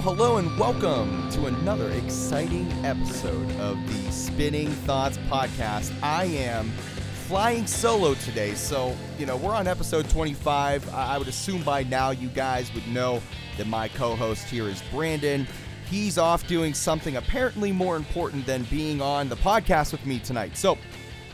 Hello, hello, and welcome to another exciting episode of the Spinning Thoughts podcast. I am flying solo today, so, you know, we're on episode 25. I would assume by now you guys would know that my co host here is Brandon. He's off doing something apparently more important than being on the podcast with me tonight. So,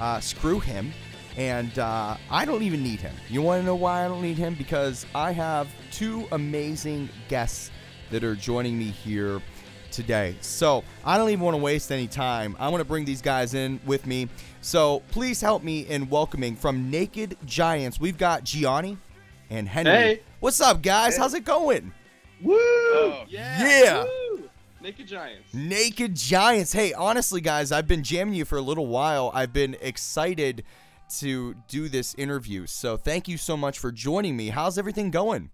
uh, screw him. And uh, I don't even need him. You want to know why I don't need him? Because I have two amazing guests that are joining me here today. So I don't even want to waste any time. I want to bring these guys in with me. So please help me in welcoming from Naked Giants. We've got Gianni and Henry. Hey. What's up, guys? Hey. How's it going? Woo! Oh. yeah! Yeah. Woo! Naked Giants. Naked Giants. Hey, honestly, guys, I've been jamming you for a little while. I've been excited to do this interview. So thank you so much for joining me. How's everything going?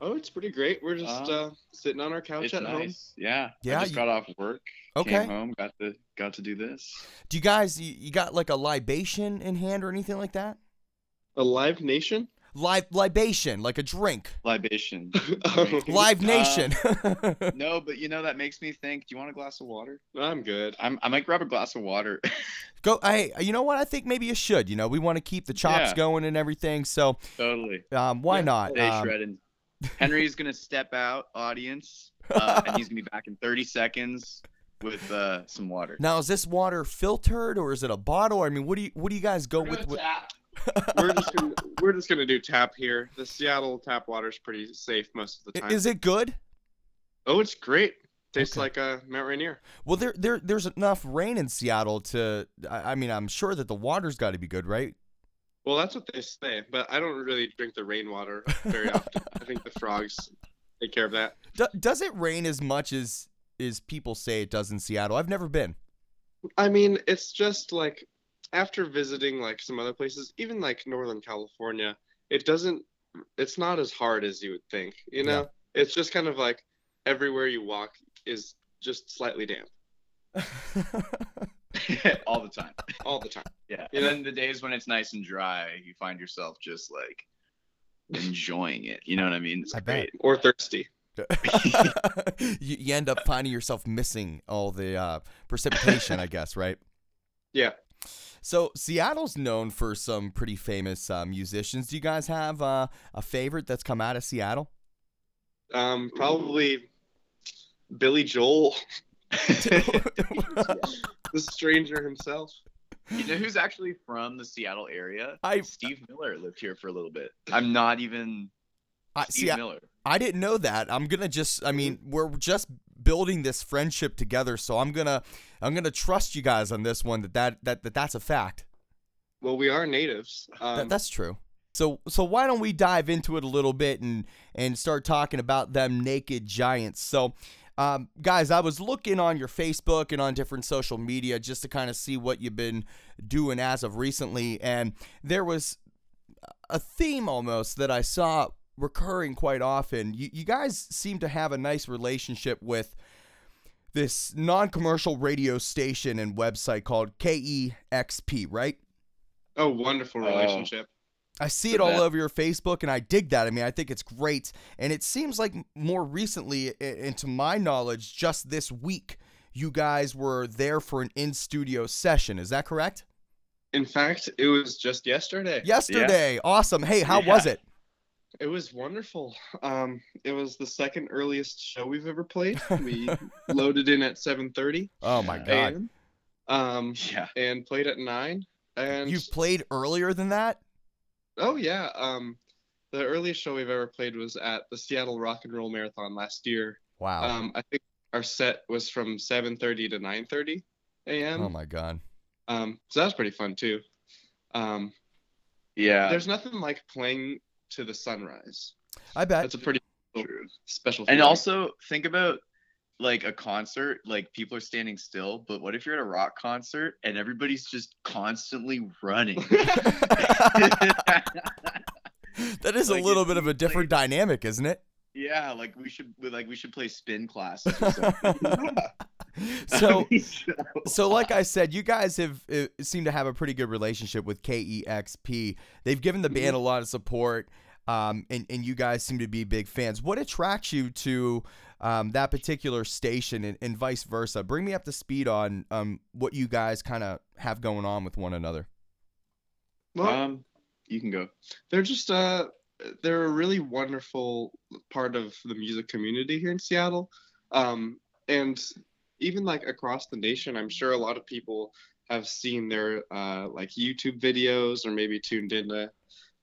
Oh, it's pretty great. We're just Uh, uh, sitting on our couch It's at nice. Yeah. Yeah, I just you- got off work. Okay. Came home. Got to got to do this. Do you guys you, you got like a libation in hand or anything like that? A live nation. Li- libation, like a drink. Libation. Oh, Live Uh, Nation. no, but you know that makes me think. Do you want a glass of water? I'm good. I'm, I might grab a glass of water. Go. Hey, you know what? I think maybe you should. You know, we want to keep the chops Yeah. going and everything. So, totally. um, why Yeah, not? Stay Um, shredding. Henry's gonna step out, audience, uh, and he's gonna be back in 30 seconds with uh, some water. now, is this water filtered or is it a bottle? I mean, what do you what do you guys go with? with we're just gonna we're just gonna do tap here. The Seattle tap water's pretty safe most of the time. is it good? oh, it's great. Tastes Okay. like uh, Mount Rainier. Well, there, there, there's enough rain in Seattle to. I, I mean, I'm sure that the water's got to be good, right? Well, that's what they say, but I don't really drink the rainwater very often. I think the frogs take care of that. Do, does it rain as much as as people say it does in Seattle? I've never been. I mean, it's just like after visiting like some other places, even like Northern California, it doesn't it's not as hard as you would think, you know? It's just kind of like everywhere you walk is just slightly damp All the time. all the time. Yeah. And then the days when it's nice and dry, you find yourself just like enjoying it. You know what I mean? It's I bet. Or thirsty. you, you end up finding yourself missing all the uh, precipitation, I guess, right? Yeah. So Seattle's known for some pretty famous uh, musicians. Do you guys have uh, a favorite that's come out of Seattle? Um probably Billy Joel, the stranger himself. You know who's actually from the Seattle area? I- Steve Miller lived here for a little bit. I'm not even I Steve see. Miller. I didn't know that. I'm gonna just. I mean, we're just building this friendship together, so I'm gonna. I'm gonna trust you guys on this one. That that that, that that's a fact. Well, we are natives. That, Um, that's true. So so why don't we dive into it a little bit and and start talking about them naked giants? So. Um, guys, I was looking on your Facebook and on different social media just to kind of see what you've been doing as of recently, and there was a theme almost that I saw recurring quite often. You, you guys seem to have a nice relationship with this non-commercial radio station and website called KEXP, right? oh, wonderful Oh. relationship. I see it all best. over your Facebook, and I dig that. I mean, I think it's great. And it seems like more recently, and to my knowledge, just this week, you guys were there for an in studio session. Is that correct? In fact, it was just yesterday. Yesterday. Awesome. Hey, how Yeah. was it? It was wonderful. Um, it was the second earliest show we've ever played. We loaded in at 7:30 Oh, my God. a.m. Um, Yeah. and played at nine. And You've played earlier than that? Oh yeah, um, the earliest show we've ever played was at the Seattle Rock and Roll Marathon last year. Wow. Um, I think our set was from 7:30 to 9:30 a.m. oh, my God. Um, so that was pretty fun too. Um, Yeah. there's nothing like playing to the sunrise. I bet. That's a pretty True. special. And feeling. also think about like a concert, like people are standing still, but what if you're at a rock concert and everybody's just constantly running? that is Like, a little bit of a different dynamic, isn't it? yeah, like we should like we should play spin classes something. So, so like I said, you guys have uh, seem to have a pretty good relationship with KEXP. They've given the band a lot of support. Um, and, and you guys seem to be big fans. What attracts you to um, that particular station and, and vice versa. Bring me up to speed on um, what you guys kind of have going on with one another. Well, Um, you can go. they're just uh they're a really wonderful part of the music community here in Seattle. Um and even like across the nation, I'm sure a lot of people have seen their uh like YouTube videos or maybe tuned into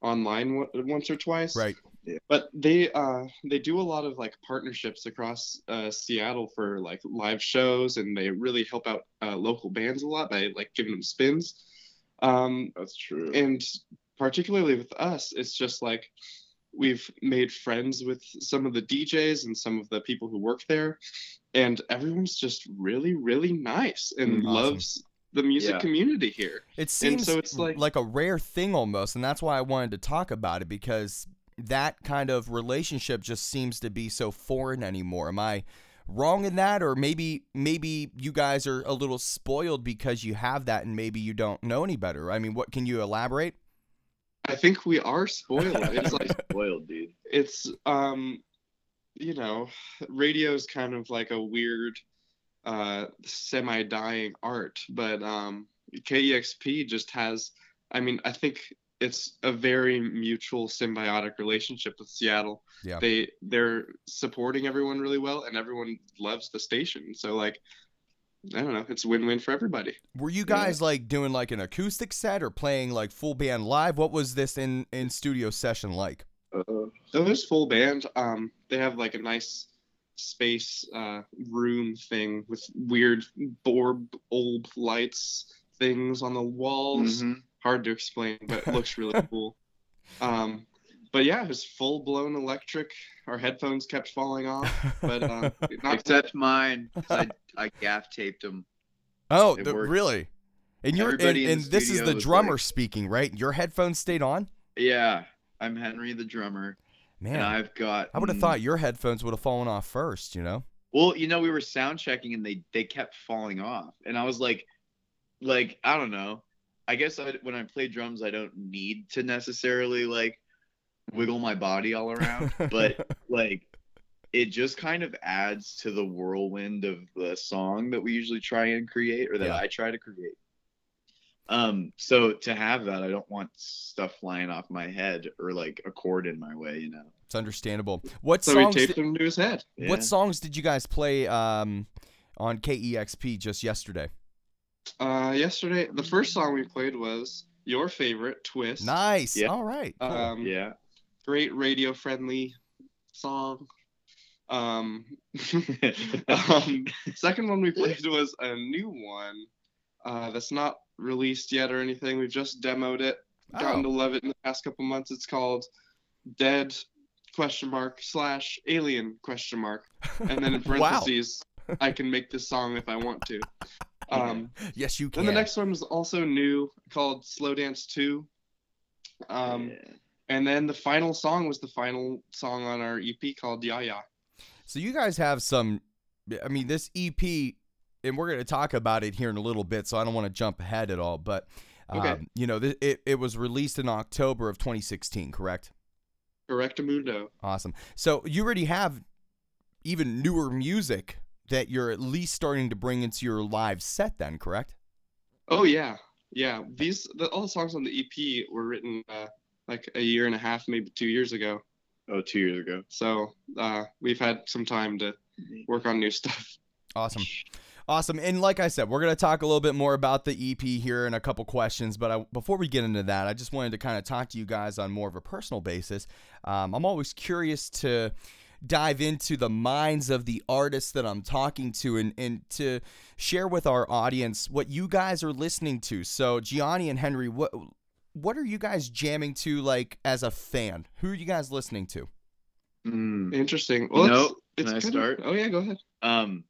online one- once or twice. Right. But they uh they do a lot of like partnerships across uh Seattle for like live shows and they really help out uh, local bands a lot by like giving them spins. Um That's true. and particularly with us it's just like we've made friends with some of the DJs and some of the people who work there and everyone's just really really nice and Mm, awesome. loves the music Yeah. community here It seems so it's like- like a rare thing almost, and that's why I wanted to talk about it because that kind of relationship just seems to be so foreign anymore. Am I wrong in that, or maybe maybe you guys are a little spoiled because you have that, and maybe you don't know any better? I mean, what can you elaborate? I think we are spoiled it's like Spoiled, dude. it's um you know radio is kind of like a weird uh semi-dying art but um KEXP just has I mean I think it's a very mutual symbiotic relationship with Seattle Yeah. they they're supporting everyone really well and everyone loves the station so like I don't know it's win-win for everybody Were you Yeah. guys like doing like an acoustic set or playing like full band live? What was this in in studio session like? Uh, So there's full band. Um, they have like a nice space uh, room thing with weird Borb old lights things on the walls. mhm. Hard to explain, but it looks really cool. Um, but yeah, it was full blown electric. Our headphones kept falling off, but uh, not Except mine, I, I gaff taped them. oh, the- really? And you're and, Everybody in and this is the drummer like- speaking, right? Your headphones stayed on. Yeah, I'm Henry the drummer, Man, and I've got. I would have mm, thought your headphones would have fallen off first, you know? Well, you know, we were sound checking and they they kept falling off, and I was like, like I don't know. I guess I, when I play drums, I don't need to necessarily like wiggle my body all around, but like it just kind of adds to the whirlwind of the song that we usually try and create, or that Yeah. I try to create. Um, so to have that, I don't want stuff flying off my head or like a cord in my way, you know. it's understandable. What so we songs? taped Did, them to his head. Yeah. What songs did you guys play um, on KEXP just yesterday? Uh, yesterday, the first song we played was your favorite, Twist. Nice. Yeah. All right. Cool. Um, Yeah. great radio friendly song. Um, um, second one we played was a new one uh, that's not released yet or anything. We've just demoed it, gotten Oh. to love it in the past couple months. It's called Dead question mark slash alien question mark, and then in Wow. parentheses, I can make this song if I want to. Um, yes, you can. then the next one was also new called Slow Dance 2. Um, Yeah. and then the final song was the final song on our EP called Ya Ya. So you guys have some. I mean, this EP, and we're going to talk about it here in a little bit. So I don't want to jump ahead at all, but um, you know, th- it it was released in October of 2016, correct? Correctamundo. Awesome. So you already have even newer music that you're at least starting to bring into your live set, then, correct? Oh yeah, yeah. These the, all the songs on the EP were written uh, like a year and a half, maybe two years ago. Oh, two years ago. So uh, we've had some time to work on new stuff. Awesome. Awesome. And like I said, we're going to talk a little bit more about the EP here in a couple questions. But I, before we get into that, I just wanted to kind of talk to you guys on more of a personal basis. Um, I'm always curious to dive into the minds of the artists that I'm talking to and, and to share with our audience what you guys are listening to. So, Gianni and Henry, what what are you guys jamming to like as a fan? Who are you guys listening to? Mm. Interesting. Well, know, it's, it's can I kinda- start? Oh yeah, go ahead. Um,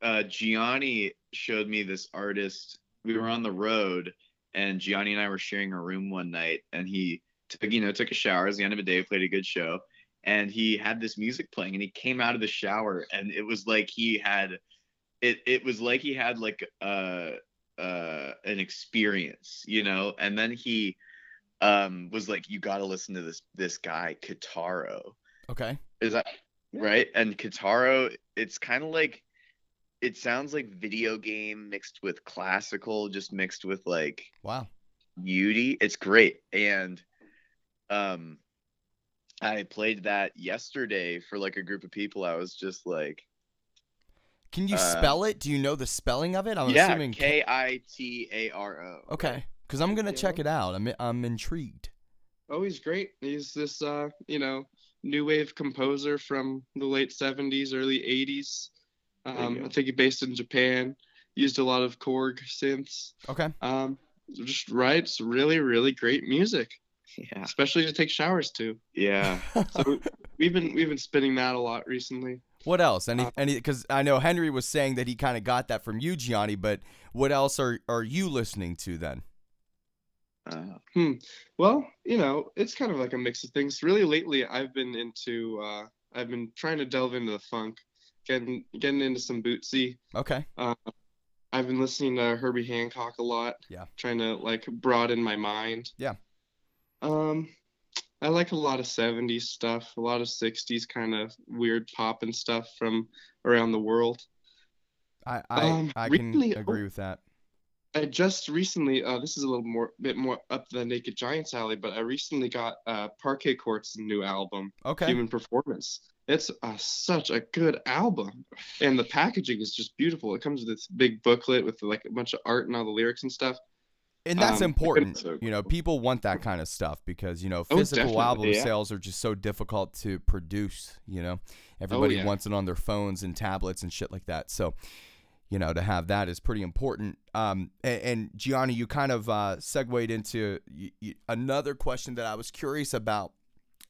uh, Gianni showed me this artist. We were on the road, and Gianni and I were sharing a room one night, and he took, you know, took a shower. It was the end of the day, played a good show, and he had this music playing, and he came out of the shower, and it was like he had, it, it was like he had like uh, uh, an experience, you know, and then he, um, was like, you got to listen to this this guy, Kataro. Okay. Is that Yeah. right? And Kitaro, it's kind of like it sounds like video game mixed with classical, just mixed with like Wow. beauty. It's great. And um I played that yesterday for like a group of people. I was just like, Can you Uh, spell it? Do you know the spelling of it? I'm yeah, assuming. K I T A R O. okay, because I'm gonna check it out. I'm I'm intrigued. Oh, he's great. He's this, uh, you know, new wave composer from the late 70s, early 80s. Um. I think he based in Japan. Used a lot of Korg synths. Okay. Um, just writes really, really great music, Yeah. especially to take showers too. Yeah. So we've been we've been spinning that a lot recently. what else? Any Uh, any? Because I know Henry was saying that he kind of got that from you, Gianni. But what else are are you listening to then? Uh, Well, you know, it's kind of like a mix of things. Really, lately, I've been into, uh, I've been trying to delve into the funk, getting getting into some bootsy. Okay. I've been listening to Herbie Hancock a lot. Yeah. Trying to like broaden my mind. Yeah. Um, I like a lot of 70s stuff, a lot of 60s kind of weird pop and stuff from around the world. I I, Um, I can recently- agree with that. I just recently, uh, this is a little more, bit more up the Naked Giants alley, but I recently got uh, Parquet Courts' new album, Okay. Human Performance. It's uh, such a good album, and the packaging is just beautiful. It comes with this big booklet with like a bunch of art and all the lyrics and stuff. And that's um, important. so You know, people want that kind of stuff because, you know, Oh, physical definitely, album yeah. sales are just so difficult to produce, you know. Everybody yeah. wants it on their phones and tablets and shit like that. So, you know, to have that is pretty important. Um, and, and Gianni, you kind of uh, segued into y- y- another question that I was curious about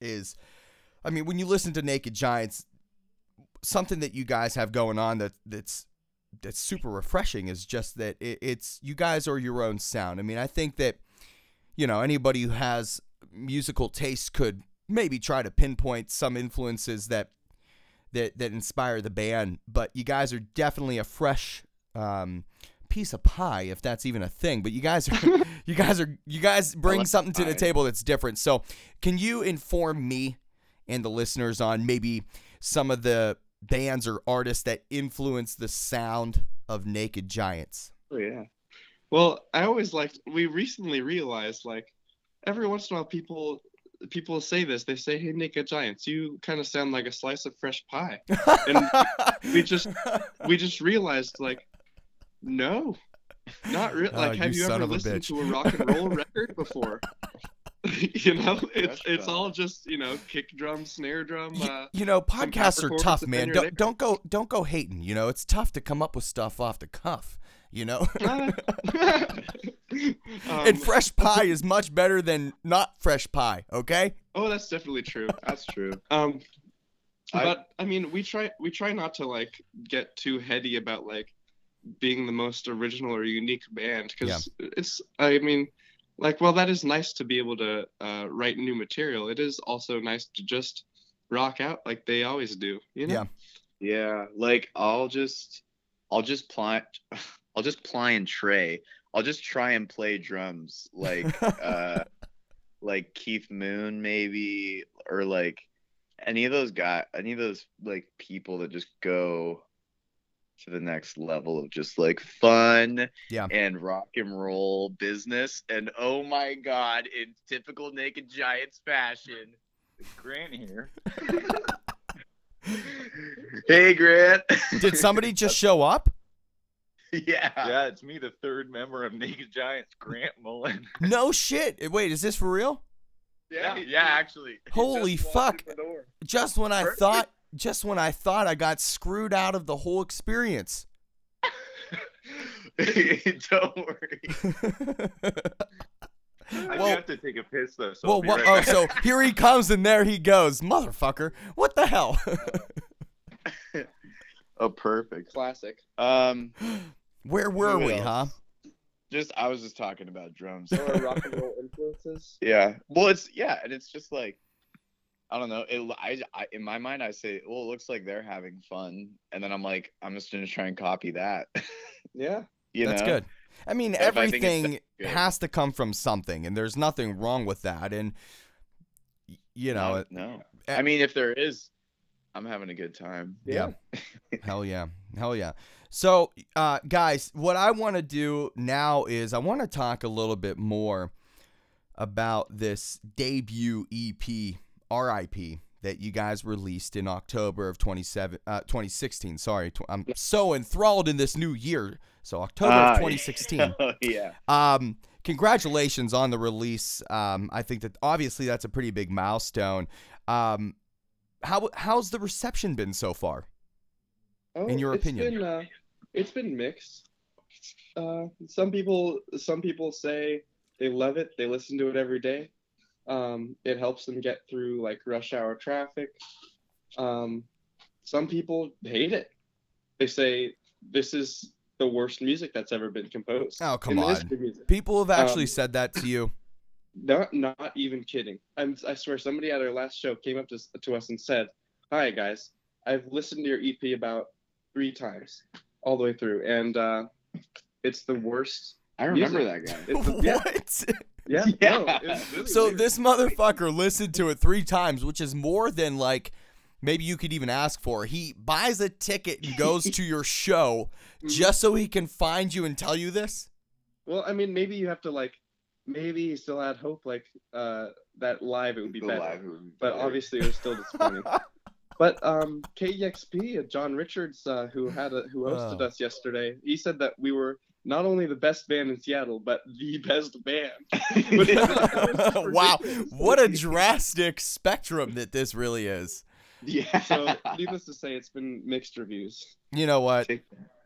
is, I mean, when you listen to Naked Giants, something that you guys have going on that that's that's super refreshing is just that it, it's you guys are your own sound. I mean, I think that you know anybody who has musical taste could maybe try to pinpoint some influences that that that inspire the band, but you guys are definitely a fresh um, piece of pie, if that's even a thing. But you guys are you guys are you guys bring something to the table that's different. So, can you inform me and the listeners on maybe some of the bands or artists that influence the sound of Naked Giants? oh yeah. Well, I always liked. We recently realized like every once in a while people people say this. They say, "Hey, Naked Giants, you kind of sound like a slice of fresh pie." And we just we just realized like, no, not really. Oh, Like, you have you, son ever listened bitch. to a rock and roll record before? you know, it's it's all just you know kick drum, snare drum. you, Uh, you know, podcasts are tough, man. Don't, there. don't go don't go hating. You know, it's tough to come up with stuff off the cuff. You know, um, and fresh pie is much better than not fresh pie. Okay. oh, that's definitely true. That's true. Um, I- but I mean, we try we try not to like get too heady about like being the most original or unique band because it's. I mean, like, well, that is nice to be able to uh, write new material. It is also nice to just rock out like they always do. You know? Yeah. Yeah, like I'll just I'll just ply I'll just ply and tray. I'll just try and play drums like uh like Keith Moon maybe or like any of those guys any of those like people that just go to the next level of just like fun Yeah. and rock and roll business and oh my god in typical naked giants fashion Grant here hey Grant Did somebody just show up? yeah Yeah, it's me, the third member of Naked Giants, Grant Mullen. No shit. Wait, is this for real? Yeah, he- yeah, actually. Holy just fuck. through the door. Just when I Perfect. thought, just when I thought I got screwed out of the whole experience. don't worry I Well- have to take a piss though. So well, I'll be what? right Oh, so here he comes, and there he goes, motherfucker! What the hell? oh perfect Classic. um Where were we, else? huh? just I was just talking about drums So rock and roll influences. Yeah. Well, it's yeah, and it's just like I don't know. It I, I in my mind I say, well, it looks like they're having fun, and then I'm like, I'm just gonna try and copy that. Yeah. you That's know? good. I mean, If I think it's everything good. has to come from something, and there's nothing wrong with that. And you know, no, no. I mean, if there is, I'm having a good time. Yeah. Hell yeah. Hell yeah. So, uh, guys, what I want to do now is I want to talk a little bit more about this debut EP, RIP, that you guys released in October of 27, uh, 2016. Sorry. Tw- I'm so enthralled in this new year. So, October Ah, of 2016. Oh, yeah. Um, congratulations on the release. Um, I think that obviously that's a pretty big milestone. Um, how how's the reception been so far? Oh, In your it's opinion. been, uh, it's been mixed. Uh, some people, some people say they love it. They listen to it every day. Um, it helps them get through like rush hour traffic. Um, some people hate it. They say this is the worst music that's ever been composed. Oh, come on. history of music. People have actually Um, said that to you. Not, not even kidding. I'm, I swear, somebody at our last show came up to, to us and said, "Hi guys, I've listened to your EP about three times, all the way through, and uh, it's the worst." I remember Music. that guy. It's the- what? yeah. Yeah. no, really so weird. this motherfucker listened to it three times, which is more than like maybe you could even ask for. He buys a ticket and goes to your show Mhm. just so he can find you and tell you this. Well, I mean, maybe you have to like, maybe he still had hope like uh, that live it would be The better, live would be but better. obviously it was still disappointing. But um, KEXP, uh, John Richards, uh, who had a, who hosted Oh. us yesterday, he said that we were not only the best band in Seattle, but the best band. Wow, what a drastic spectrum that this really is. yeah. So, needless to say, it's been mixed reviews. You know what?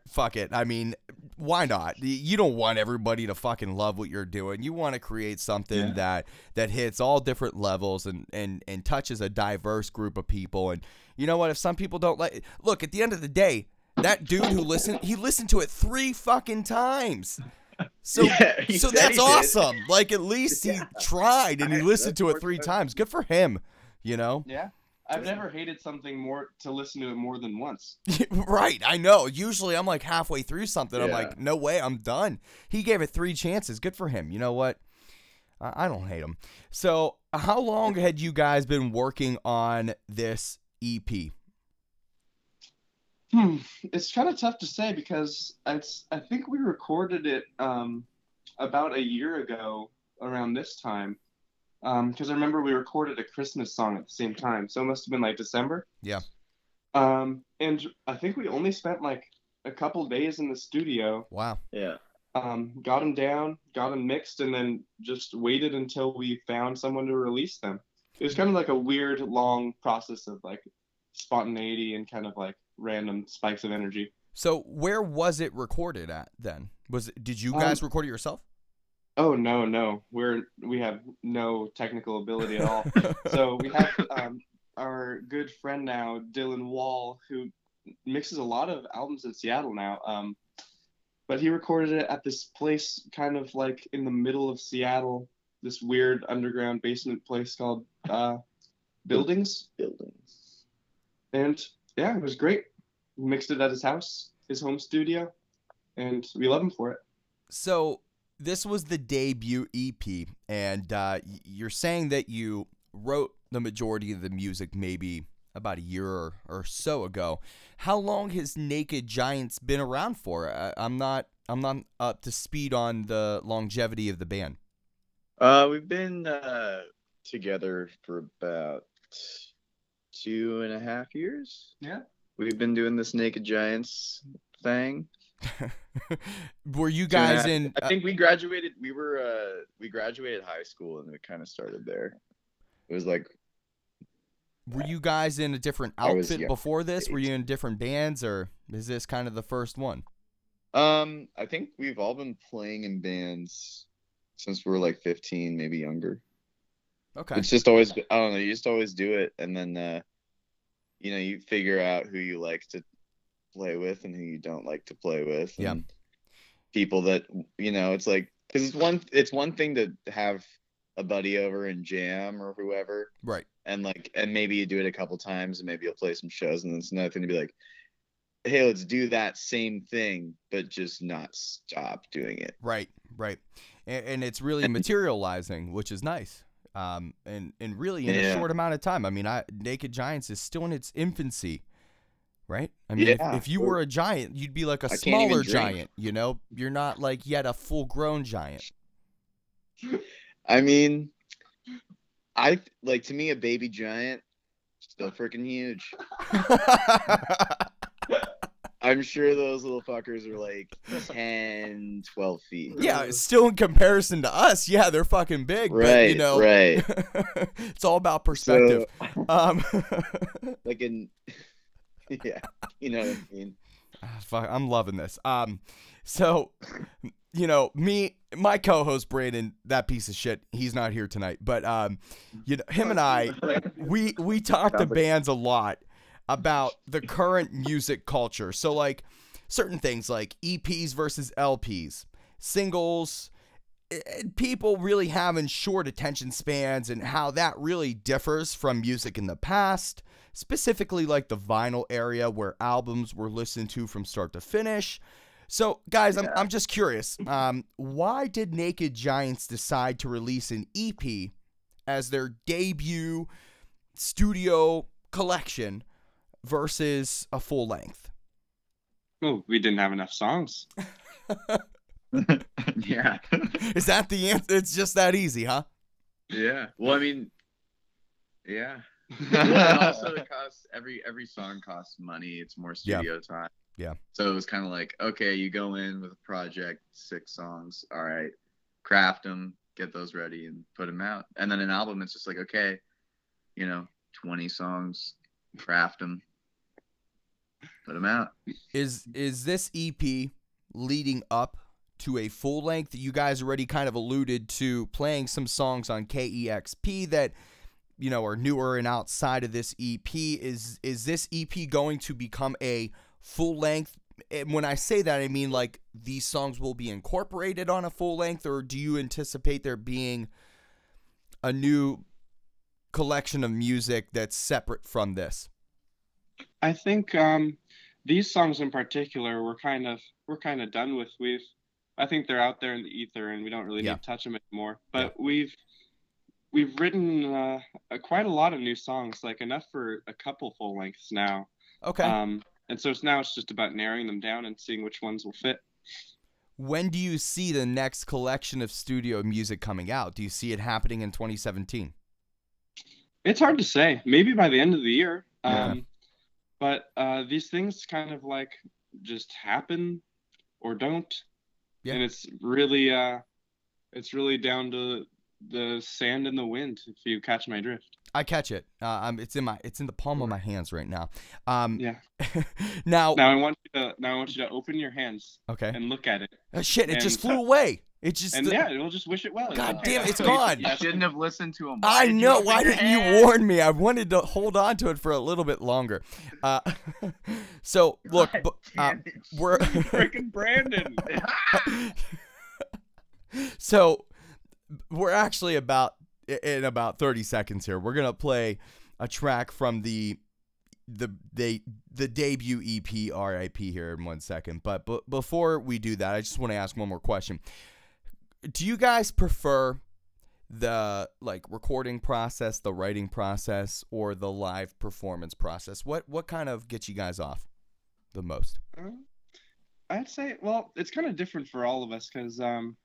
Fuck it. I mean, why not? You don't want everybody to fucking love what you're doing. You want to create something Yeah. that that hits all different levels and and and touches a diverse group of people. And you know what? If some people don't like, look, at the end of the day, that dude who listened, he listened to it three fucking times. So Yeah, so that's he did. awesome. Like at least he tried and he listened to it three times. Good for him. You know. Yeah, I've never hated something more to listen to it more than once. right, I know. Usually I'm like halfway through something. I'm like, no way, I'm done. He gave it three chances. Good for him. You know what? I, I don't hate him. So, how long had you guys been working on this EP? Hmm, it's kind of tough to say because it's. I think we recorded it um, about a year ago around this time. Because I remember we recorded a Christmas song at the same time, so it must have been like December. Yeah. Um, and I think we only spent like a couple days in the studio. Wow. Yeah. Um, got them down, got them mixed, and then just waited until we found someone to release them. It was kind of like a weird, long process of like spontaneity and kind of like random spikes of energy. So, where was it recorded at then? Was it, did you guys Um, record it yourself? Oh no, no, we're we have no technical ability at all. so we have um, our good friend now, Dylan Wall, who mixes a lot of albums in Seattle now. Um, but he recorded it at this place, kind of like in the middle of Seattle, this weird underground basement place called uh, Buildings. Buildings. And yeah, it was great. We mixed it at his house, his home studio, and we love him for it. So this was the debut EP, and uh, you're saying that you wrote the majority of the music maybe about a year or, or so ago. How long has Naked Giants been around for? I, I'm not I'm not up to speed on the longevity of the band. Uh, we've been uh together for about two and a half years. Yeah. We've been doing this Naked Giants thing. Were you Two and a guys half- in? I think we graduated. We were. uh We graduated high school, and we kind of started there. It was like were you guys in a different I was outfit young, before this? Were you in different bands, or is this kind of the first one? Um, I think we've all been playing in bands since we were like 15, maybe younger. Okay. It's just always, I don't know, you just always do it, and then, uh, you know, you figure out who you like to play with and who you don't like to play with. Yeah. People that, you know, it's like, because it's one, it's one thing to have a buddy over and jam or whoever, Right. and like, and maybe you do it a couple times, and maybe you'll play some shows, and then it's another thing to be like, hey, let's do that same thing, but just not stop doing it. Right, right, and, and it's really materializing, which is nice. Um, and and really in a short amount of time. I mean, I Naked Giants is still in its infancy, right? I mean, if- Yeah. if, you were a giant, you'd be like a I smaller giant. You know, you're not like yet a full grown giant. I mean, I like to me a baby giant still freaking huge. I'm sure those little fuckers are like 10, 12 feet. yeah, still in comparison to us, yeah, they're fucking big. but, Right, you know, right. it's all about perspective. So, um, like in, yeah, you know what I mean. Ah, Fuck, I'm loving this. Um, so, you know, me, my co-host Brandon, that piece of shit, he's not here tonight. But um, you know, him and I, we we talk to bands a lot about the current music culture. So like certain things like EPs versus LPs, singles, eh, eh, people really having short attention spans and how that really differs from music in the past, specifically like the vinyl area where albums were listened to from start to finish. So, guys, I'm, I'm just curious. Um, why did Naked Giants decide to release an EP as their debut studio collection versus a full length? Oh, we didn't have enough songs. yeah. Is that the answer? It's just that easy, huh? Yeah. Well, I mean, yeah. well, also it costs every every song costs money. It's more Yeah. studio time. Yeah. So it was kind of like, okay, you go in with a project, six songs. All right, craft them, get those ready, and put them out. And then an album, it's just like, okay, you know, twenty songs, craft them, put them out. Is is this EP leading up to a full length? You guys already kind of alluded to playing some songs on KEXP that you know are newer and outside of this EP. Is is this EP going to become a full length? And when I say that, I mean like these songs will be incorporated on a full length, or do you anticipate there being a new collection of music that's separate from this? I think um, these songs in particular, we're kind of we're kind of done with. We've I think they're out there in the ether, and we don't really Yeah. need to touch them anymore. But we've we've written uh, a- quite a lot of new songs, like enough for a couple full lengths now. Okay. Um, and so it's now it's just about narrowing them down and seeing which ones will fit. When do you see the next collection of studio music coming out? Do you see it happening in 2017? It's hard to say. Maybe by the end of the year. Yeah. Um, but uh, these things kind of like just happen or don't. Yeah. And it's really uh, it's really down to the sand and the wind. If you catch my drift. I catch it. Uh, um, it's in my it's in the palm of my hands right now. Um, Yeah. now, Now I want you to now I want you to open your hands okay. and look at it. Uh, shit, it just flew away. It just. And yeah, we'll just wish it well. God damn it, it's That's- gone. You shouldn't have listened to him. I did you know. Why didn't you warn me? I wanted to hold on to it for a little bit longer. Uh, so look, God bu- uh, damn it. we're Freaking Brandon. so we're actually about in about 30 seconds here we're gonna play a track from the the they the debut ep rip here in one second but, but before we do that i just want to ask one more question do you guys prefer the like recording process the writing process or the live performance process what what kind of gets you guys off the most Uh, I'd say, well, it's kind of different for all of us because, um,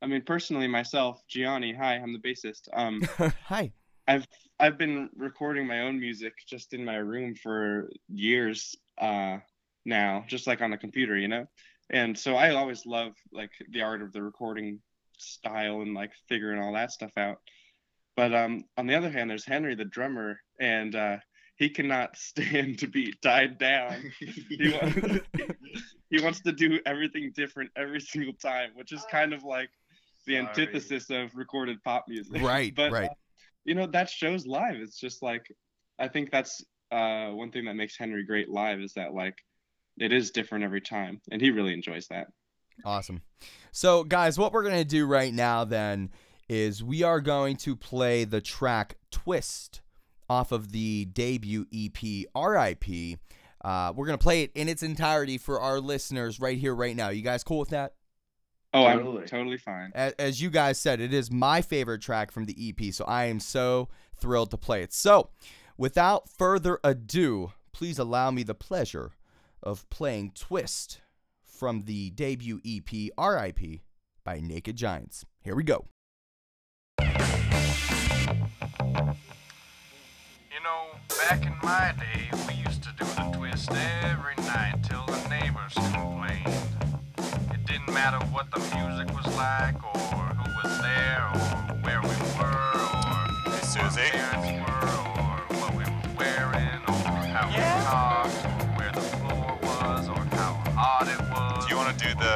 I mean, personally, myself, Gianni, hi, I'm the bassist. Um, hi I've I've been recording my own music just in my room for years uh, now, just like on a computer, you know. And so I always love like the art of the recording style and like figuring all that stuff out. But um, on the other hand, there's Henry, the drummer, and uh, he cannot stand to be tied down. he, wa- he wants to do everything different every single time, which is kind of like the Sorry. antithesis of recorded pop music. right but right uh, you know that shows live. It's just like I think that's uh, one thing that makes Henry great live is that like it is different every time, and he really enjoys that. Awesome. So, guys, what we're going to do right now then is we are going to play the track Twist off of the debut E EP RIP. Uh, we're going to play it in its entirety for our listeners right here, right now. You guys cool with that? Oh, Totally. I'm totally fine. A- As you guys said, it is my favorite track from the EP, so I am so thrilled to play it. So, without further ado, please allow me the pleasure of playing Twist from the debut E EP RIP by Naked Giants. Here we go. You know, back in my day, we used to do the twist every night till the neighbors complained. It didn't matter what the music was like, or who was there, or where we were, or Hey, Susie.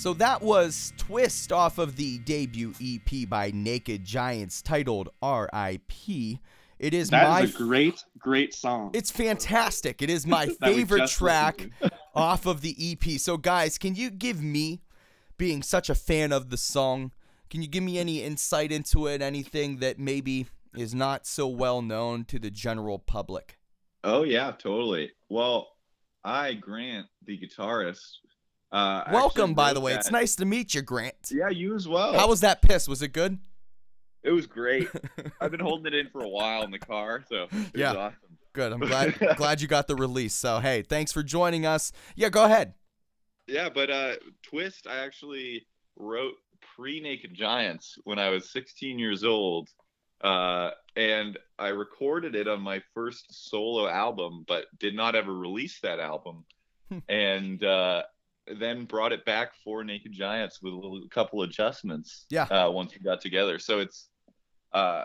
So that was Twist off of the debut EP by Naked Giants titled RIP. It is That my is a great, great song. It's fantastic. It is my favorite track off of the EP. So, guys, can you give me, being such a fan of the song, can you give me any insight into it? Anything that maybe is not so well known to the general public? Oh yeah, totally. Well, I Grant, the guitarist. Uh, Welcome, by the way. It's nice to meet you, Grant. Yeah, you as well. How was that piss? Was it good? It was great. I've been holding it in for a while in the car, so it was Yeah. awesome. Good. I'm glad glad you got the release. So, hey, thanks for joining us. Yeah, go ahead. Yeah, but uh, Twist, I actually wrote pre Naked Giants when I was 16 years old. Uh, and I recorded it on my first solo album, but did not ever release that album. and uh, then brought it back for Naked Giants with a little, couple adjustments. Yeah. Uh, once we got together, so it's, uh,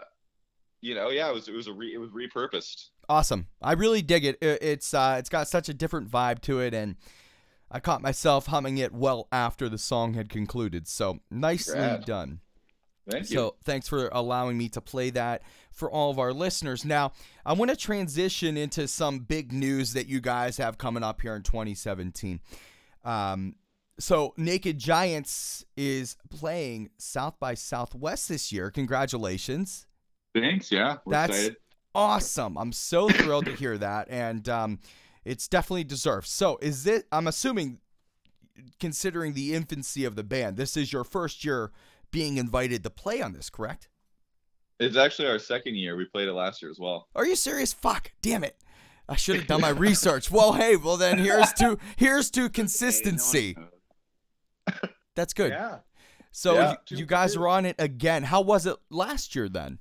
you know, yeah, it was it was a re, it was repurposed. Awesome. I really dig it. I- It's uh, it's got such a different vibe to it, and I caught myself humming it well after the song had concluded. So nicely Rad. done. Thank you. So thanks for allowing me to play that for all of our listeners. Now, I want to transition into some big news that you guys have coming up here in 2017. Um, so Naked Giants is playing South by Southwest this year. Congratulations. Thanks. Yeah, we're That's excited. awesome. I'm so thrilled to hear that, and um, it's definitely deserved. So, is it? I'm assuming, considering the infancy of the band, this is your first year being invited to play on this, correct? It's actually our second year. We played it last year as well. Are you serious? Fuck, damn it! I should have done my research. Well, hey, well then here's to here's to consistency. That's good. Yeah. So Yeah. you, you guys two. are on it again. How was it last year then?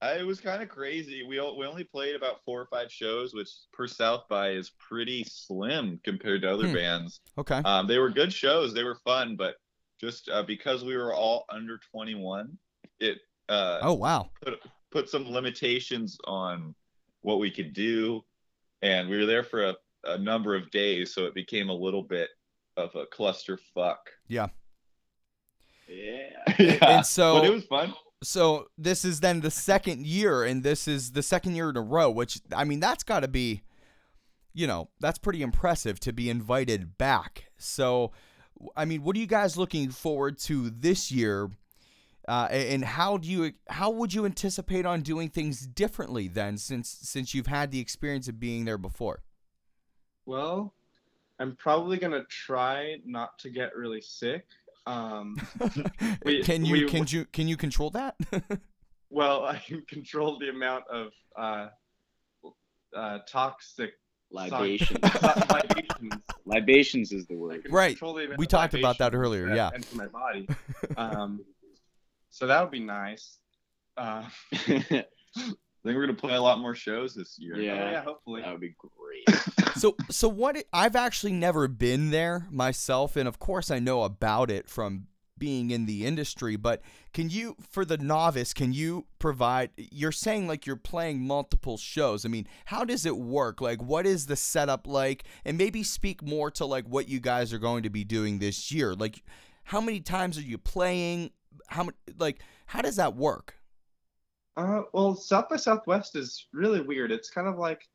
Uh, It was kind of crazy. We o- we only played about four or five shows, which per South by is pretty slim compared to other Hmm. bands. Okay. Um, they were good shows. They were fun, but just uh, because we were all under 21, it uh, Oh wow. put put some limitations on what we could do, and we were there for a, a number of days, so it became a little bit of a clusterfuck. yeah. yeah, And so but it was fun. so this is then the second year and this is the second year in a row which i mean that's got to be you know that's pretty impressive to be invited back so i mean what are you guys looking forward to this year uh, and how do you how would you anticipate on doing things differently then since since you've had the experience of being there before Well, I'm probably gonna try not to get really sick. Um, We- can you we- can you can you control that well, I can control the amount of uh, uh, toxic Libation. libations. Libations is the word. Right. control the amount We talked about that earlier, yeah. enter my body. Um, so that would be nice. Uh, I think we're gonna play a lot more shows this year. Yeah. oh, yeah, hopefully. That would be great. so so what it, I've actually never been there myself and of course I know about it from being in the industry but can you for the novice can you provide you're saying like you're playing multiple shows I mean how does it work like what is the setup like and maybe speak more to like what you guys are going to be doing this year like how many times are you playing how much like how does that work Uh, well, South by Southwest is really weird. It's kind of like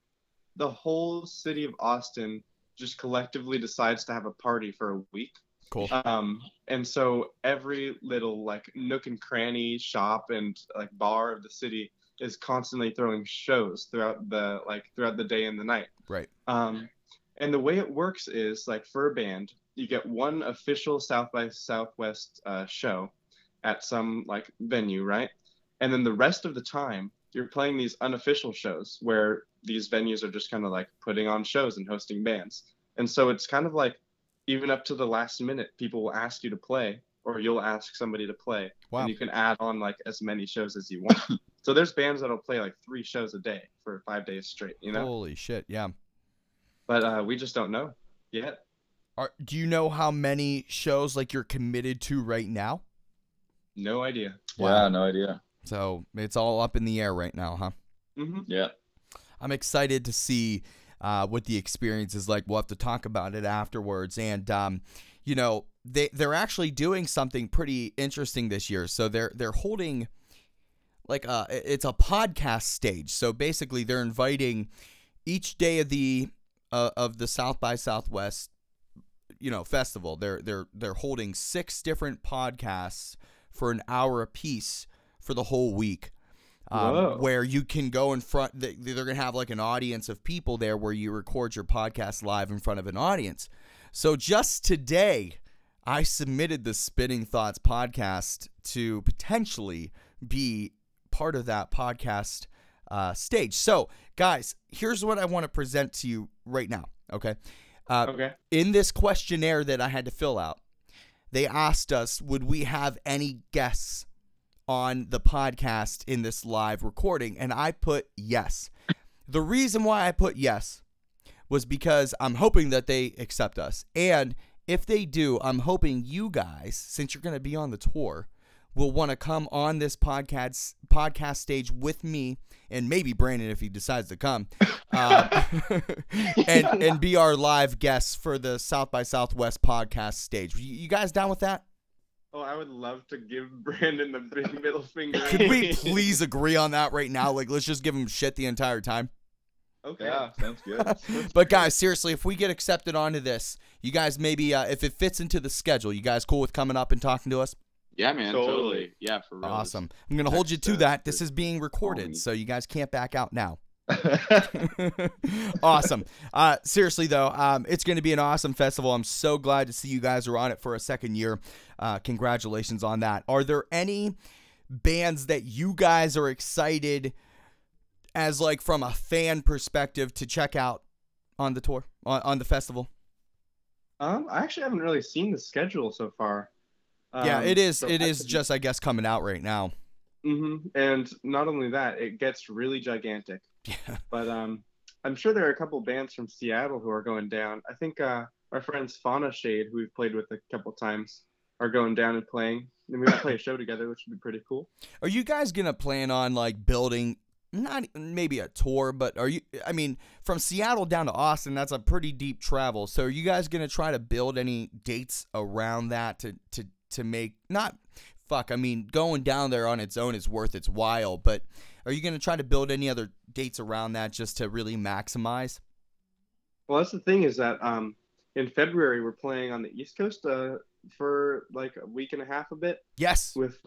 the whole city of Austin just collectively decides to have a party for a week. cool Um, and so every little like nook and cranny shop and like bar of the city is constantly throwing shows throughout the like throughout the day and the night. right Um, and the way it works is like for a band, you get one official South by Southwest uh, show at some like venue, right? And then the rest of the time, you're playing these unofficial shows where these venues are just kind of like putting on shows and hosting bands. And so it's kind of like even up to the last minute, people will ask you to play, or you'll ask somebody to play, Wow. and you can add on like as many shows as you want. so there's bands that'll play like three shows a day for five days straight, you know. holy shit yeah But uh, we just don't know yet. Are, do you know how many shows like you're committed to right now No idea. Yeah, no idea. So it's all up in the air right now, huh? hmm Yeah. I'm excited to see uh, what the experience is like. We'll have to talk about it afterwards. And um, you know, they they're actually doing something pretty interesting this year. So they're they're holding like a it's a podcast stage. So basically, they're inviting each day of the uh, of the South by Southwest you know festival. They're they're they're holding six different podcasts for an hour apiece for the whole week um, where you can go in front. they- They're going to have like an audience of people there where you record your podcast live in front of an audience. So just today, I submitted the Spinning Thoughts podcast to potentially be part of that podcast uh, stage. So, guys, here's what I want to present to you right now. Okay. Uh, Okay. in this questionnaire that I had to fill out, they asked us, would we have any guests on the podcast in this live recording? And I put yes. The reason why I put yes was because I'm hoping that they accept us. And if they do, I'm hoping you guys, since you're going to be on the tour, will want to come on this podcast podcast stage with me and maybe Brandon if he decides to come, uh, and and be our live guests for the South by Southwest podcast stage. You, you guys down with that? Oh, I would love to give Brandon the big middle finger. Could we please agree on that right now? Like, let's just give him shit the entire time. Okay. Yeah, sounds good. But guys, seriously, if we get accepted onto this, you guys maybe uh, if it fits into the schedule, you guys cool with coming up and talking to us? Yeah, man. Totally. Totally. Yeah, for real. Awesome. I'm gonna hold you to that. This is being recorded, so you guys can't back out now. awesome. Uh, seriously though, um, it's going to be an awesome festival. I'm so glad to see you guys are on it for a second year. Uh, congratulations on that. Are there any bands that you guys are excited as like from a fan perspective to check out on the tour on, on the festival? Um, I actually haven't really seen the schedule so far. Yeah, Um, it is. so It I just I guess coming out right now. Mhm. And not only that, it gets really gigantic. Yeah. But um, I'm sure there are a couple bands from Seattle who are going down. I think uh, our friends Fauna Shade, who we've played with a couple times, are going down and playing. And we might play a show together, which would be pretty cool. Are you guys gonna plan on like building not maybe a tour, but are you? I mean, from Seattle down to Austin, that's a pretty deep travel. So are you guys gonna try to build any dates around that to to to make not fuck? I mean, going down there on its own is worth its while, but are you gonna try to build any other dates around that just to really maximize? Well, that's the thing is that um, in February we're playing on the East Coast uh, for like a week and a half a bit Yes. with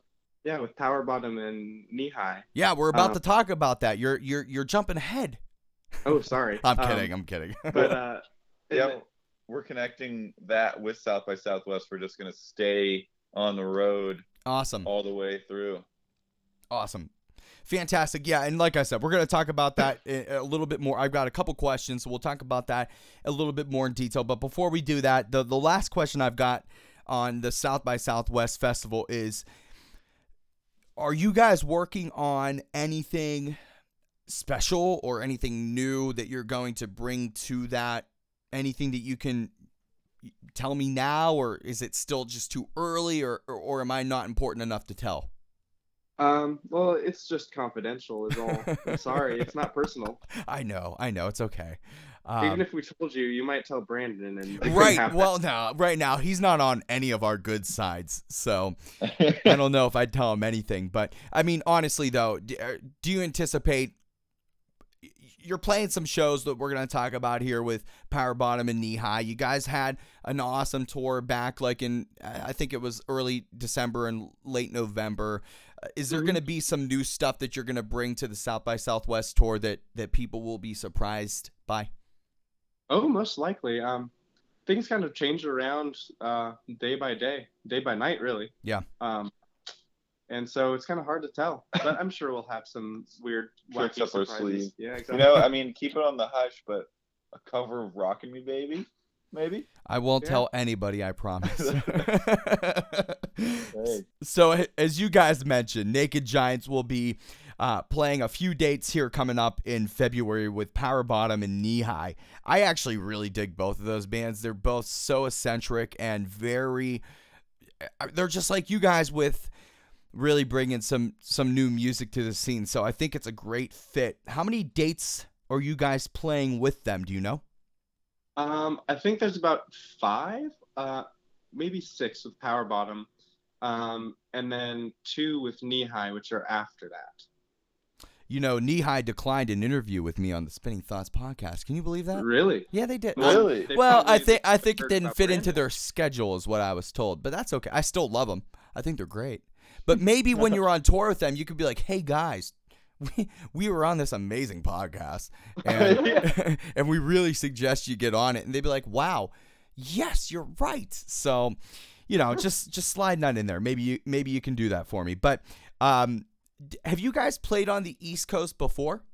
yeah with Power Bottom and Knee High. Yeah, we're about Um, to talk about that. You're you're you're jumping ahead. Oh, sorry. I'm Um, kidding. I'm kidding. but uh, and yeah, then- we're connecting that with South by Southwest. We're just gonna stay on the road awesome. all the way through. Awesome. Fantastic. Yeah, and like I said, we're going to talk about that a little bit more. I've got a couple questions, so we'll talk about that a little bit more in detail. But before we do that, the the last question I've got on the South by Southwest Festival is are you guys working on anything special or anything new that you're going to bring to that? Anything that you can tell me now or is it still just too early or or, or am I not important enough to tell? um, well, it's just confidential. Is all. I'm sorry, it's not personal. I know, I know, it's okay. Even Um, if we told you, you might tell Brandon, and right. Well, no, right now he's not on any of our good sides, so I don't know if I'd tell him anything. But I mean, honestly, though, uh, do you anticipate? You're playing some shows that we're going to talk about here with Power Bottom and Knee High. You guys had an awesome tour back, like in I think it was early December and late November. Uh, Is there Mhm. going to be some new stuff that you're going to bring to the South by Southwest tour that that people will be surprised by? Oh, most likely. Um, things kind of change around uh, day by day, day by night, really. Yeah. Um, and so it's kind of hard to tell, but I'm sure we'll have some weird, Tricks wacky up our sleeve. Yeah, exactly. You know, I mean, keep it on the hush, but a cover of "Rockin' Me Baby," maybe. I won't Yeah. tell anybody, I promise. Hey. So, as you guys mentioned, Naked Giants will be uh, playing a few dates here coming up in February with Power Bottom and Knee High. I actually really dig both of those bands. They're both so eccentric and very. uh, They're just like you guys with really bringing some some new music to the scene. So I think it's a great fit. How many dates are you guys playing with them? Do you know? Um, I think there's about five, uh, maybe six with Power Bottom, um, and then two with Knee High, which are after that. You know, Knee High declined an interview with me on the Spinning Thoughts podcast. Can you believe that? Really? Yeah, they did. Really? They Well, I think I think it didn't fit into their schedule, is what I was told. But that's okay. I still love them. I think they're great. But maybe when you're on tour with them, you could be like, "Hey guys, we we were on this amazing podcast, and and we really suggest you get on it." And they'd be like, "Wow, yes, you're right." So, you know, just just slide that in there. Maybe you maybe you can do that for me. But um, have you guys played on the East Coast before?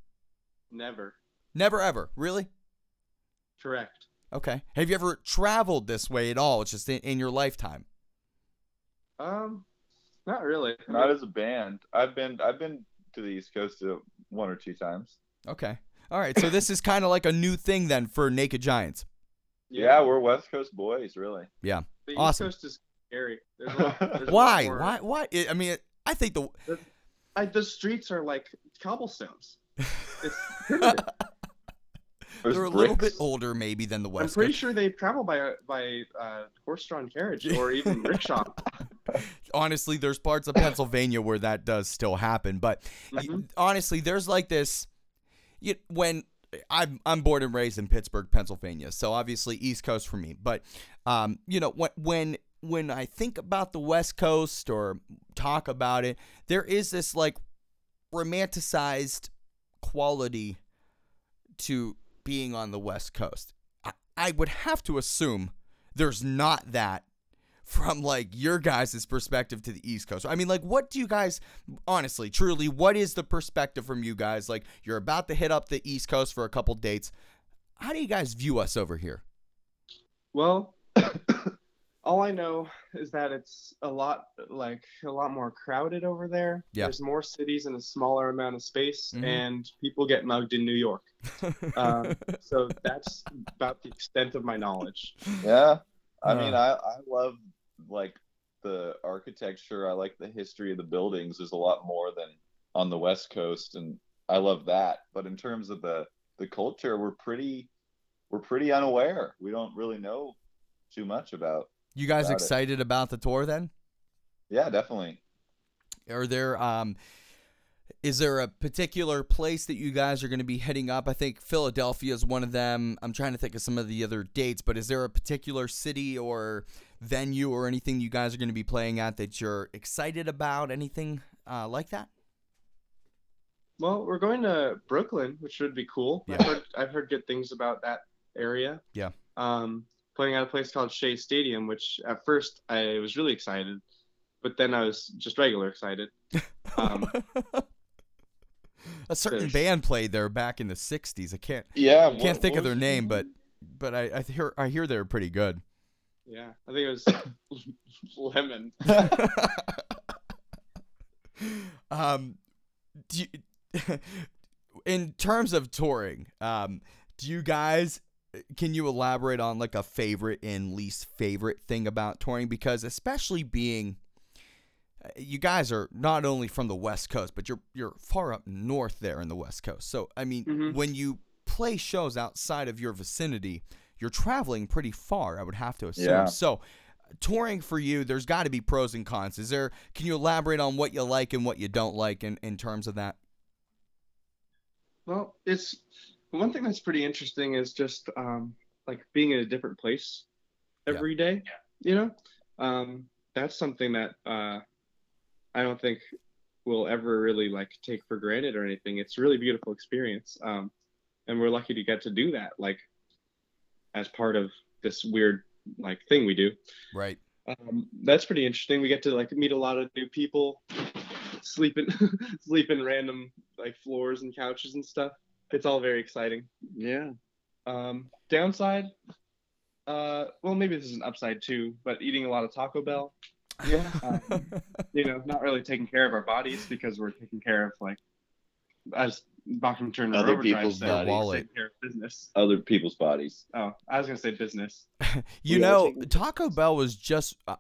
Never. Never ever, really? Correct. Okay. Have you ever traveled this way at all? It's just in, in your lifetime. Um, not really. Not as a band. I've been I've been to the East Coast uh, one or two times. Okay. All right. So this is kind of like a new thing then for Naked Giants. Yeah, we're West Coast boys, really. Yeah. The awesome. East Coast is scary. There's a lot, there's a lot Why? Why? Why? I I mean, it, I think the I, the streets are like cobblestones. It's they're a little bit older maybe than the West. I'm pretty Coast. sure they travel by by uh, horse-drawn carriage or even rickshaw. Honestly, there's parts of Pennsylvania where that does still happen, but Mhm. honestly, there's like this. You, when I'm I'm born and raised in Pittsburgh, Pennsylvania, so obviously East Coast for me. But um, you know when when when I think about the West Coast or talk about it, there is this like romanticized quality to being on the West Coast. I, I would have to assume there's not that from like your guys' perspective to the East Coast. I mean, like, what do you guys, honestly, truly, what is the perspective from you guys? Like, you're about to hit up the East Coast for a couple dates. How do you guys view us over here? Well, all I know is that it's a lot like a lot more crowded over there. Yeah. There's more cities in a smaller amount of space, Mhm. and people get mugged in New York. Um, so that's about the extent of my knowledge. Yeah. I Uh. mean, I, I love like the architecture. I like the history of the buildings. There's a lot more than on the West Coast, and I love that. But in terms of the the culture, we're pretty we're pretty unaware. We don't really know too much about. you guys it. excited about the tour then? Yeah, definitely. Are there um is there a particular place that you guys are going to be heading up? I think Philadelphia is one of them. I'm trying to think of some of the other dates, but is there a particular city or venue or anything you guys are going to be playing at that you're excited about? Anything uh, like that? Well, we're going to Brooklyn, which should be cool. Yeah. I've heard I've heard good things about that area. Yeah. Um, playing at a place called Shea Stadium, which at first I was really excited, but then I was just regular excited. Um, a certain band played there back in the '60s. I can't Yeah, can't think of their name, but but I, I hear I hear they're pretty good. Yeah, I think it was Lemon. um, do you, in terms of touring, um, do you guys can you elaborate on like a favorite and least favorite thing about touring? Because especially being uh, you guys are not only from the West Coast, but you're you're far up north there in the West Coast. So I mean, Mhm. when you play shows outside of your vicinity, you're traveling pretty far. I would have to assume. Yeah. So touring for you, there's got to be pros and cons. Is there? Can you elaborate on what you like and what you don't like in in terms of that? Well, it's one thing that's pretty interesting is just um, like being in a different place Yeah. every day. You know, um, that's something that uh, I don't think we'll ever really like take for granted or anything. It's a really beautiful experience, um, and we're lucky to get to do that. Like as part of this weird like thing we do. Right. um, that's pretty interesting. We get to like meet a lot of new people, sleep in sleep in random like floors and couches and stuff. It's all very exciting. Yeah. Um, downside, uh, well maybe this is an upside too, but eating a lot of Taco Bell. Yeah. Um, you know, not really taking care of our bodies because we're taking care of like as Bachman Turner Other Overdrive people's said, bodies. Wallet. taking care of business. Other people's bodies. Oh, I was gonna say business. You Yeah, know, Taco Bell was just. Uh,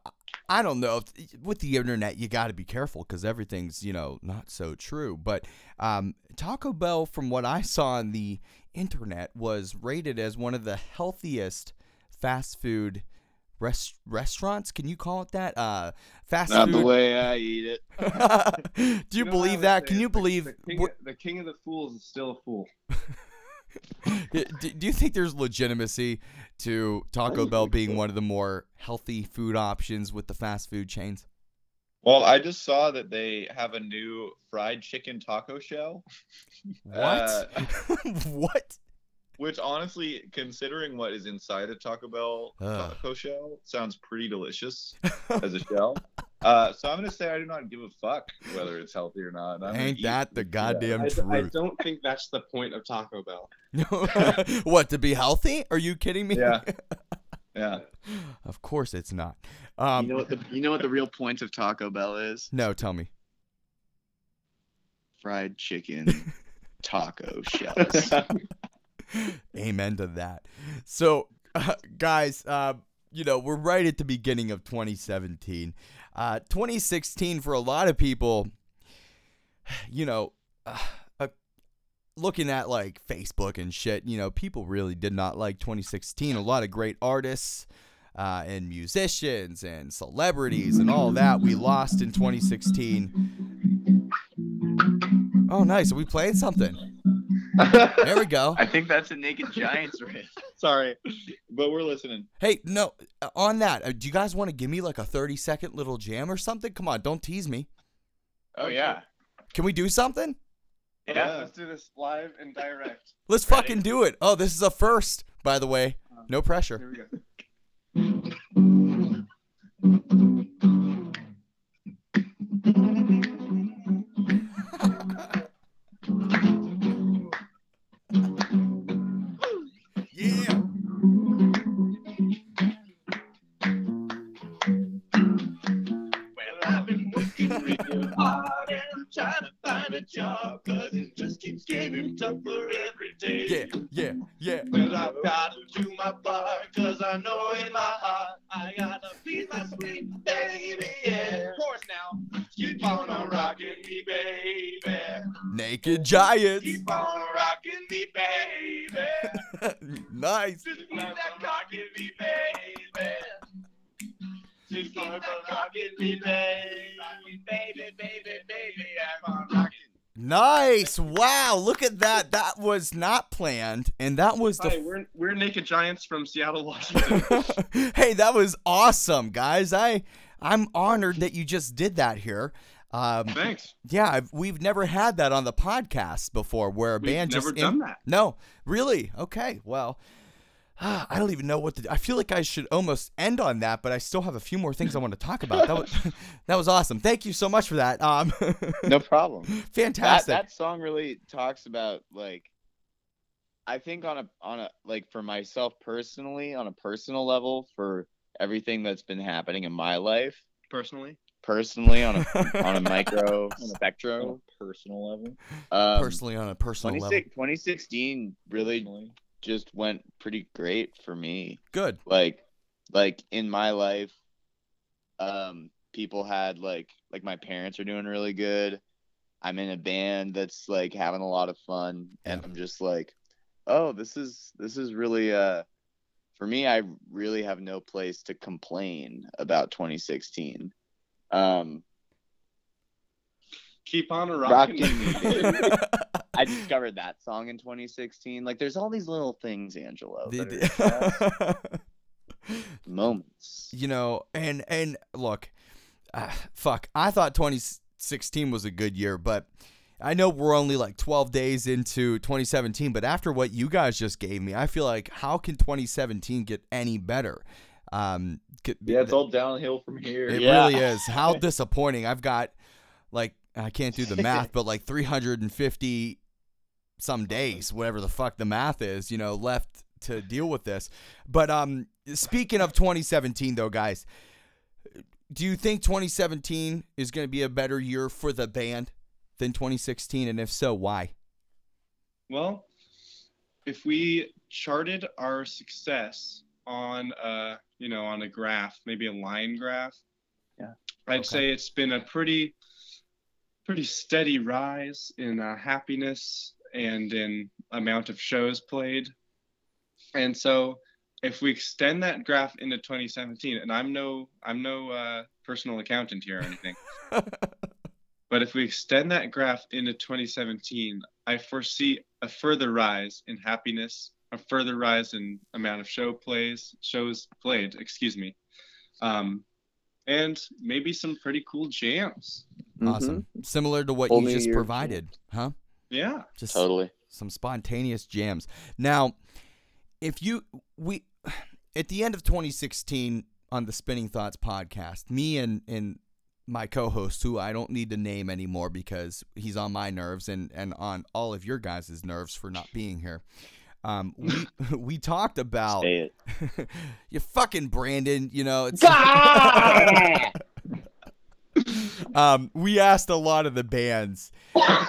I don't know. If, with the internet, you got to be careful because everything's, you know, not so true. But um, Taco Bell, from what I saw on the internet, was rated as one of the healthiest fast food rest- restaurants. Can you call it that? Uh, fast Not the way I eat it. Do you know believe that? Can you the- believe? the king, what- the king of the fools is still a fool? do, do you think there's legitimacy to Taco Bell being one of the more healthy food options with the fast food chains? Well, I just saw that they have a new fried chicken taco shell, What? Uh, what? Which honestly, considering what is inside a Taco Bell Ugh. taco shell, sounds pretty delicious as a shell. Uh, so I'm gonna say I do not give a fuck whether it's healthy or not. I'm Ain't that the goddamn I, d- I truth? I don't think that's the point of Taco Bell. what to be healthy? Are you kidding me? Yeah. Yeah. of course it's not. Um, you know what the you know what the real point of Taco Bell is? no, tell me. Fried chicken taco shells. Amen to that. So, uh, guys, uh, you know, we're right at the beginning of 2017. Uh, 2016 for a lot of people, you know, uh, uh, looking at like Facebook and shit, you know, people really did not like 2016. A lot of great artists uh, and musicians and celebrities and all that we lost in 2016. Oh, nice. Are we playing something? There we go. I think that's a Naked Giants riff. Sorry, but we're listening. Hey, no, on that, uh, do you guys want to give me like a 30 second little jam or something? Come on, don't tease me. Oh yeah. Can we do something? Yeah, let's do this live and direct. Let's Ready? fucking do it. Oh, this is a first, by the way. No pressure. Here we go. Naked Giants. Keep on rocking me, baby. nice. Just keep that rocking me, baby. Just keep that rocking me, baby. Baby, baby, baby, I'm on rocking. Nice. Wow, look at that. That was not planned. And that was Hi, the we're we're Naked Giants from Seattle, Washington. Hey, that was awesome, guys. I I'm honored that you just did that here. Um, Thanks. yeah, I've, we've never had that on the podcast before, where a We've band never just done that. No, really? Okay. Well, I don't even know what to do. I feel like I should almost end on that, but I still have a few more things I want to talk about. That was that was awesome. Thank you so much for that. Um, No problem. That, fantastic. that song really talks about like I think on a on a like for myself personally on a personal level for everything that's been happening in my life Personally, personally on a on a micro On spectrum? A personal level. um, Personally, on a personal level, 2016 really just went pretty great for me. Good. like like in my life um people had like like my parents are doing really good. I'm in a band that's like having a lot of fun. And i'm just like oh this is this is really uh for me i really have no place to complain about 2016 um keep on rocking. rocking me i discovered that song in 2016 like there's all these little things angelo The- that are just the- moments you know, and and look, uh, fuck, I thought 2016 was a good year, but I know we're only like 12 days into 2017, but after what you guys just gave me, I feel like how can 2017 get any better? Um, Yeah, it's all downhill from here. it Yeah. really is. How disappointing. I've got like I can't do the math, but like 350 some days, whatever the fuck the math is, you know, left to deal with this. But um speaking of 2017 though, guys, do you think 2017 is going to be a better year for the band than 2016 and if so, why? Well, if we charted our success on a you know on a graph, maybe a line graph, Yeah. I'd Okay. say it's been a pretty pretty steady rise in uh, happiness and in amount of shows played. And so if we extend that graph into 2017, and I'm no I'm no uh, personal accountant here or anything, but if we extend that graph into 2017, I foresee a further rise in happiness, a further rise in amount of show plays, shows played, excuse me, um, and maybe some pretty cool jams. Awesome. Similar to what Whole you just year provided, huh? Yeah. Just totally some spontaneous jams. Now, if you we at the end of 2016 on the Spinning Thoughts podcast, me and and my co-host, who I don't need to name anymore because he's on my nerves and and on all of your guys' nerves for not being here. Um, we we talked about you fucking Brandon. You know, it's um, we asked a lot of the bands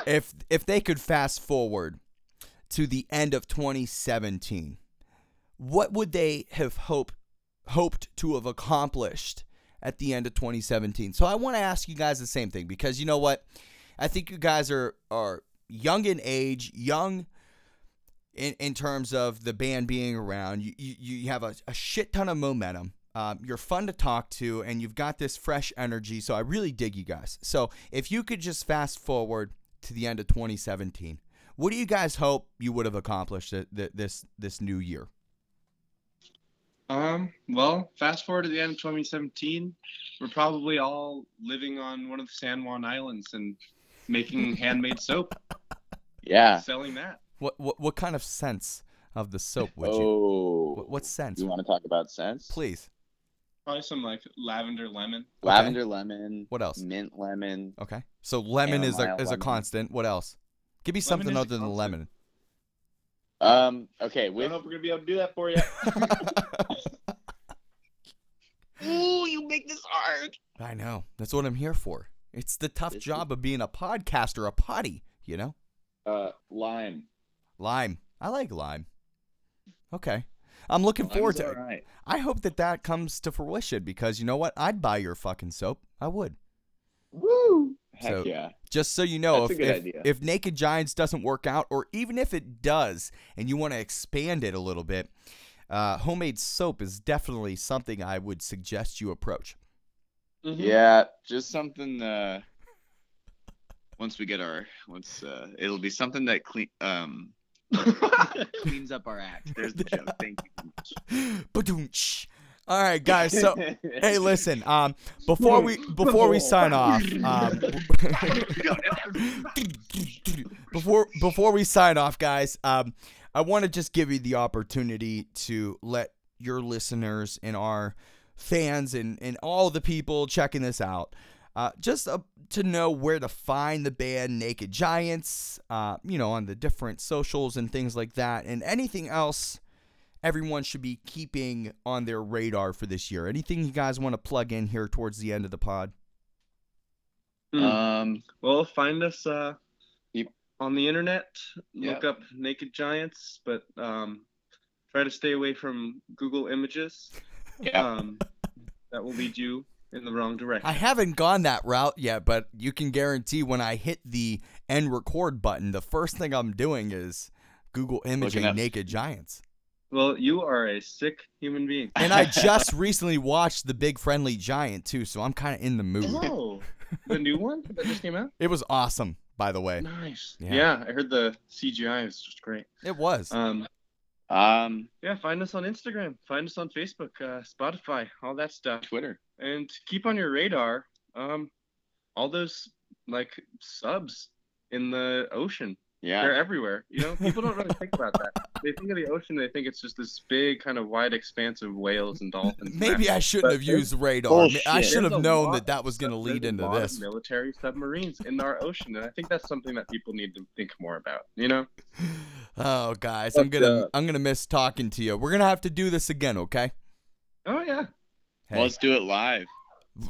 if if they could fast forward to the end of 2017, what would they have hoped hoped to have accomplished at the end of 2017. So I want to ask you guys the same thing because you know what? I think you guys are are young in age, young in, in terms of the band being around. You you, you have a, a shit ton of momentum. Um, you're fun to talk to, and you've got this fresh energy. So I really dig you guys. So if you could just fast forward to the end of 2017, what do you guys hope you would have accomplished th- th- this this new year? Um, well, fast forward to the end of 2017, we're probably all living on one of the San Juan Islands and making handmade soap, Yeah. selling that. What what what kind of sense of the soap would you? Oh. What, what sense? You want to talk about scents? Please. Probably some like lavender lemon. Lavender lemon. What else? Mint lemon. Okay. So lemon is a Chamomile is a constant. What else? Give me something other than constant. lemon. Um. Okay. I don't know if we're gonna be able to do that for you. Ooh, you make this hard. I know. That's what I'm here for. It's the tough This is- job of being a podcaster, a potty, you know? Uh, lime. Lime. I like lime. Okay. I'm looking Lime's forward to it. right. I hope that that comes to fruition because you know what? I'd buy your fucking soap. I would. Woo. Heck So- yeah. Just so you know, That's if, if, if Naked Giants doesn't work out, or even if it does, and you want to expand it a little bit, uh, homemade soap is definitely something I would suggest you approach. Mm-hmm. Yeah. Just something. Uh. Once we get our once uh it'll be something that clean um cleans up our act. There's the joke. Thank you. Ba-doom-tsh. All right, guys. So, hey, listen. Um, before we before we sign off, um, before before we sign off, guys, um, I want to just give you the opportunity to let your listeners and our fans and and all the people checking this out. Uh, just uh, to know where to find the band Naked Giants, uh, you know, on the different socials and things like that, and anything else everyone should be keeping on their radar for this year. Anything you guys want to plug in here towards the end of the pod? Hmm. Um Well, find us uh, Yep. on the internet. Look Yeah. up Naked Giants, but um, try to stay away from Google Images. Yeah. Um, that will lead you in the wrong direction. I haven't gone that route yet, but you can guarantee when I hit the end record button, the first thing I'm doing is Google imaging up- naked giants. Well, you are a sick human being. And I just recently watched The Big Friendly Giant too, so I'm kind of in the mood. Oh, the new one that just came out. It was awesome, by the way. Nice. Yeah. Yeah. I heard the CGI is just great. It was. Um, Um. yeah, find us on Instagram, find us on Facebook, uh, Spotify, all that stuff, Twitter. And keep on your radar. Um, all those like subs in the ocean. Yeah. They're everywhere. You know, people don't really think about that. They think of the ocean. They think it's just this big, kind of wide expanse of whales and dolphins. Maybe that. I shouldn't But have used radar. I should have known lot that that was going to lead into lot of this. military submarines in our ocean, and I think that's something that people need to think more about. You know? Oh, guys, I'm gonna uh, I'm gonna miss talking to you. We're gonna have to do this again, okay? Oh yeah. Hey, let's do it live.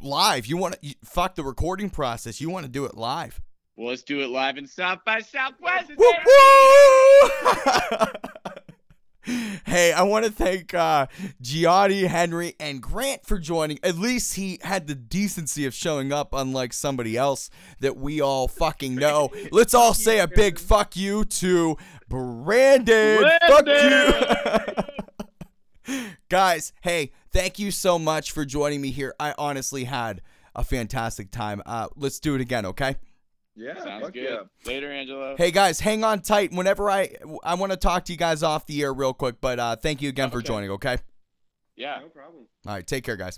live. You want to fuck the recording process? You want to do it live? Well, let's do it live in South by Southwest. Woo woo! hey, I want to thank uh, Gianni, Henry, and Grant for joining. At least he had the decency of showing up, unlike somebody else that we all fucking know. Let's all say a big fuck you to Brandon. Fuck you. Guys, hey, thank you so much for joining me here. I honestly had a fantastic time. Uh, let's do it again, okay? Yeah, Sounds good. yeah. Later, Angelo. Hey guys, hang on tight. Whenever I I want to talk to you guys off the air real quick, but uh, thank you again for joining. Okay. Yeah. No problem. All right. Take care, guys.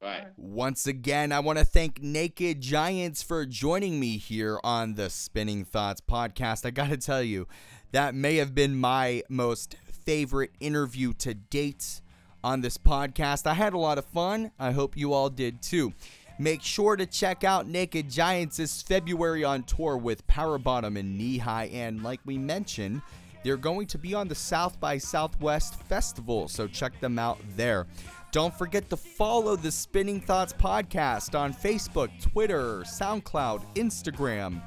Bye. Once again, I want to thank Naked Giants for joining me here on the Spinning Thoughts podcast. I got to tell you, that may have been my most favorite interview to date on this podcast. I had a lot of fun. I hope you all did too. Make sure to check out Naked Giants this February on tour with Power Bottom and Knee High. And like we mentioned, they're going to be on the South by Southwest Festival, so check them out there. Don't forget to follow the Spinning Thoughts podcast on Facebook, Twitter, SoundCloud, Instagram.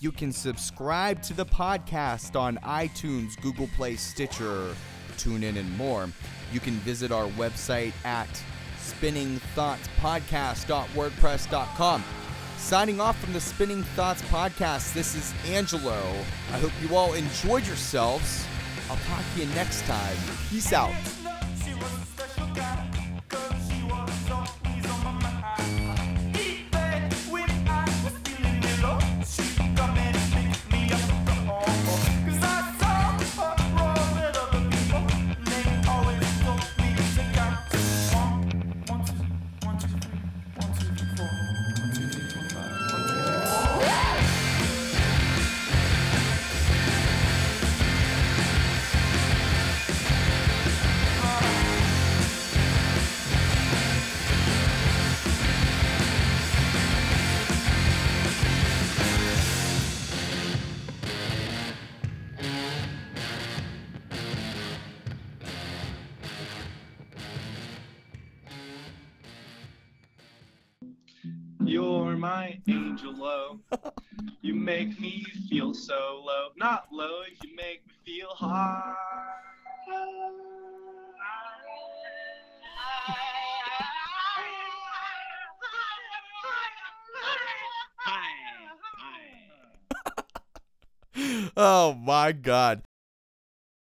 You can subscribe to the podcast on iTunes, Google Play, Stitcher, TuneIn, and more. You can visit our website at spinningthoughtspodcast.wordpress.com. Signing off from the Spinning Thoughts podcast, this is Angelo. I hope you all enjoyed yourselves. I'll talk to you next time. Peace out. Oh my god.